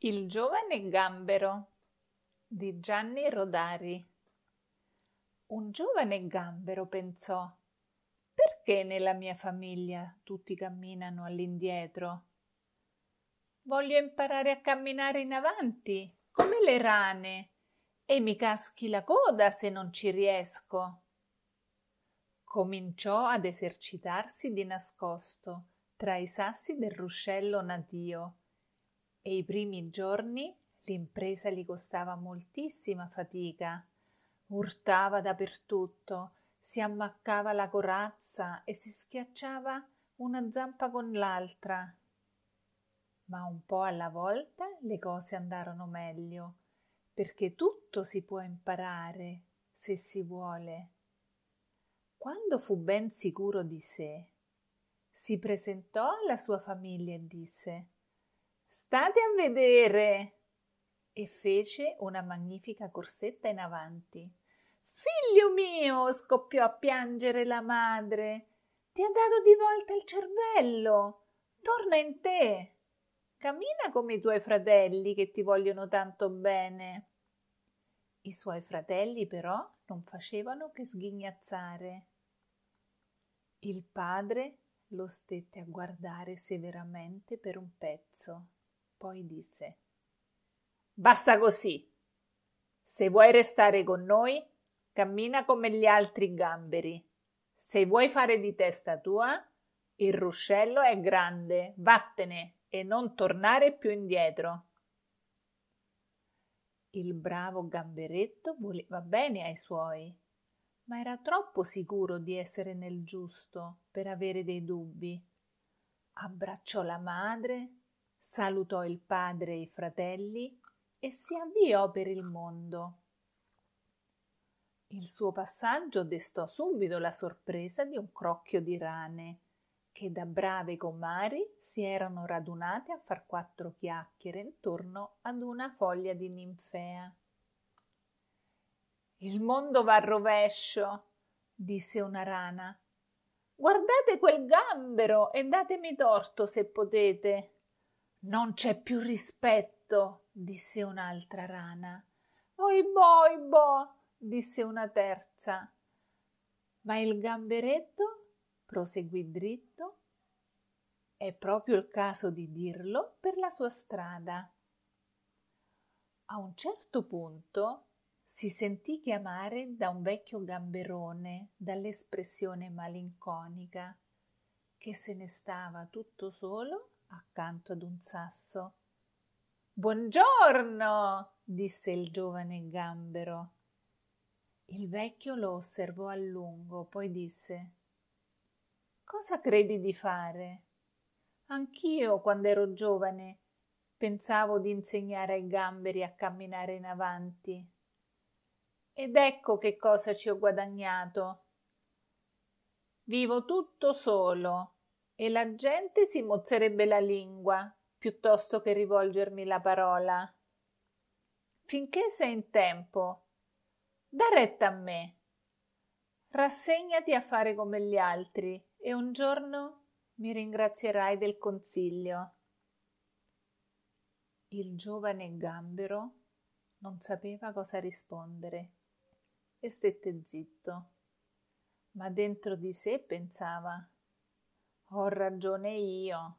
Il giovane gambero di Gianni Rodari Un giovane gambero pensò perché nella mia famiglia tutti camminano all'indietro? Voglio imparare a camminare in avanti come le rane e mi caschi la coda se non ci riesco. Cominciò ad esercitarsi di nascosto tra i sassi del ruscello natio e i primi giorni l'impresa gli costava moltissima fatica. Urtava dappertutto, si ammaccava la corazza e si schiacciava una zampa con l'altra. Ma un po' alla volta le cose andarono meglio, perché tutto si può imparare se si vuole. Quando fu ben sicuro di sé, si presentò alla sua famiglia e disse State a vedere! E fece una magnifica corsetta in avanti. Figlio mio, scoppiò a piangere la madre. Ti ha dato di volta il cervello. Torna in te. Cammina come i tuoi fratelli che ti vogliono tanto bene. I suoi fratelli però non facevano che sghignazzare. Il padre lo stette a guardare severamente per un pezzo. Poi disse Basta così. Se vuoi restare con noi, cammina come gli altri gamberi. Se vuoi fare di testa tua, il ruscello è grande, vattene e non tornare più indietro. Il bravo gamberetto voleva bene ai suoi, ma era troppo sicuro di essere nel giusto per avere dei dubbi. Abbracciò la madre, salutò il padre e i fratelli e si avviò per il mondo. Il suo passaggio destò subito la sorpresa di un crocchio di rane che da brave comari si erano radunate a far quattro chiacchiere intorno ad una foglia di ninfea. Il mondo va a rovescio, disse una rana. Guardate quel gambero e datemi torto se potete. Non c'è più rispetto, disse un'altra rana. Oibò, oibò, disse una terza. Ma il gamberetto proseguì dritto. È proprio il caso di dirlo per la sua strada. A un certo punto si sentì chiamare da un vecchio gamberone dall'espressione malinconica che se ne stava tutto solo accanto ad un sasso. Buongiorno, disse il giovane gambero. Il vecchio lo osservò a lungo, poi disse Cosa credi di fare? Anch'io, quando ero giovane, pensavo di insegnare ai gamberi a camminare in avanti. Ed ecco che cosa ci ho guadagnato. Vivo tutto solo e la gente si mozzerebbe la lingua piuttosto che rivolgermi la parola. Finché sei in tempo, da retta a me. Rassegnati a fare come gli altri e un giorno mi ringrazierai del consiglio. Il giovane gambero non sapeva cosa rispondere e stette zitto, ma dentro di sé pensava ho ragione io.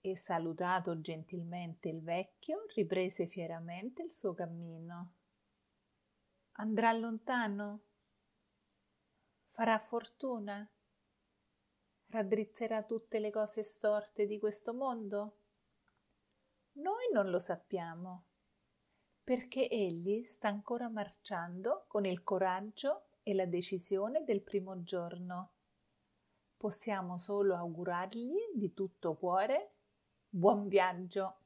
E salutato gentilmente il vecchio, riprese fieramente il suo cammino. Andrà lontano? Farà fortuna? Raddrizzerà tutte le cose storte di questo mondo? Noi non lo sappiamo, perché egli sta ancora marciando con il coraggio e la decisione del primo giorno possiamo solo augurargli di tutto cuore buon viaggio.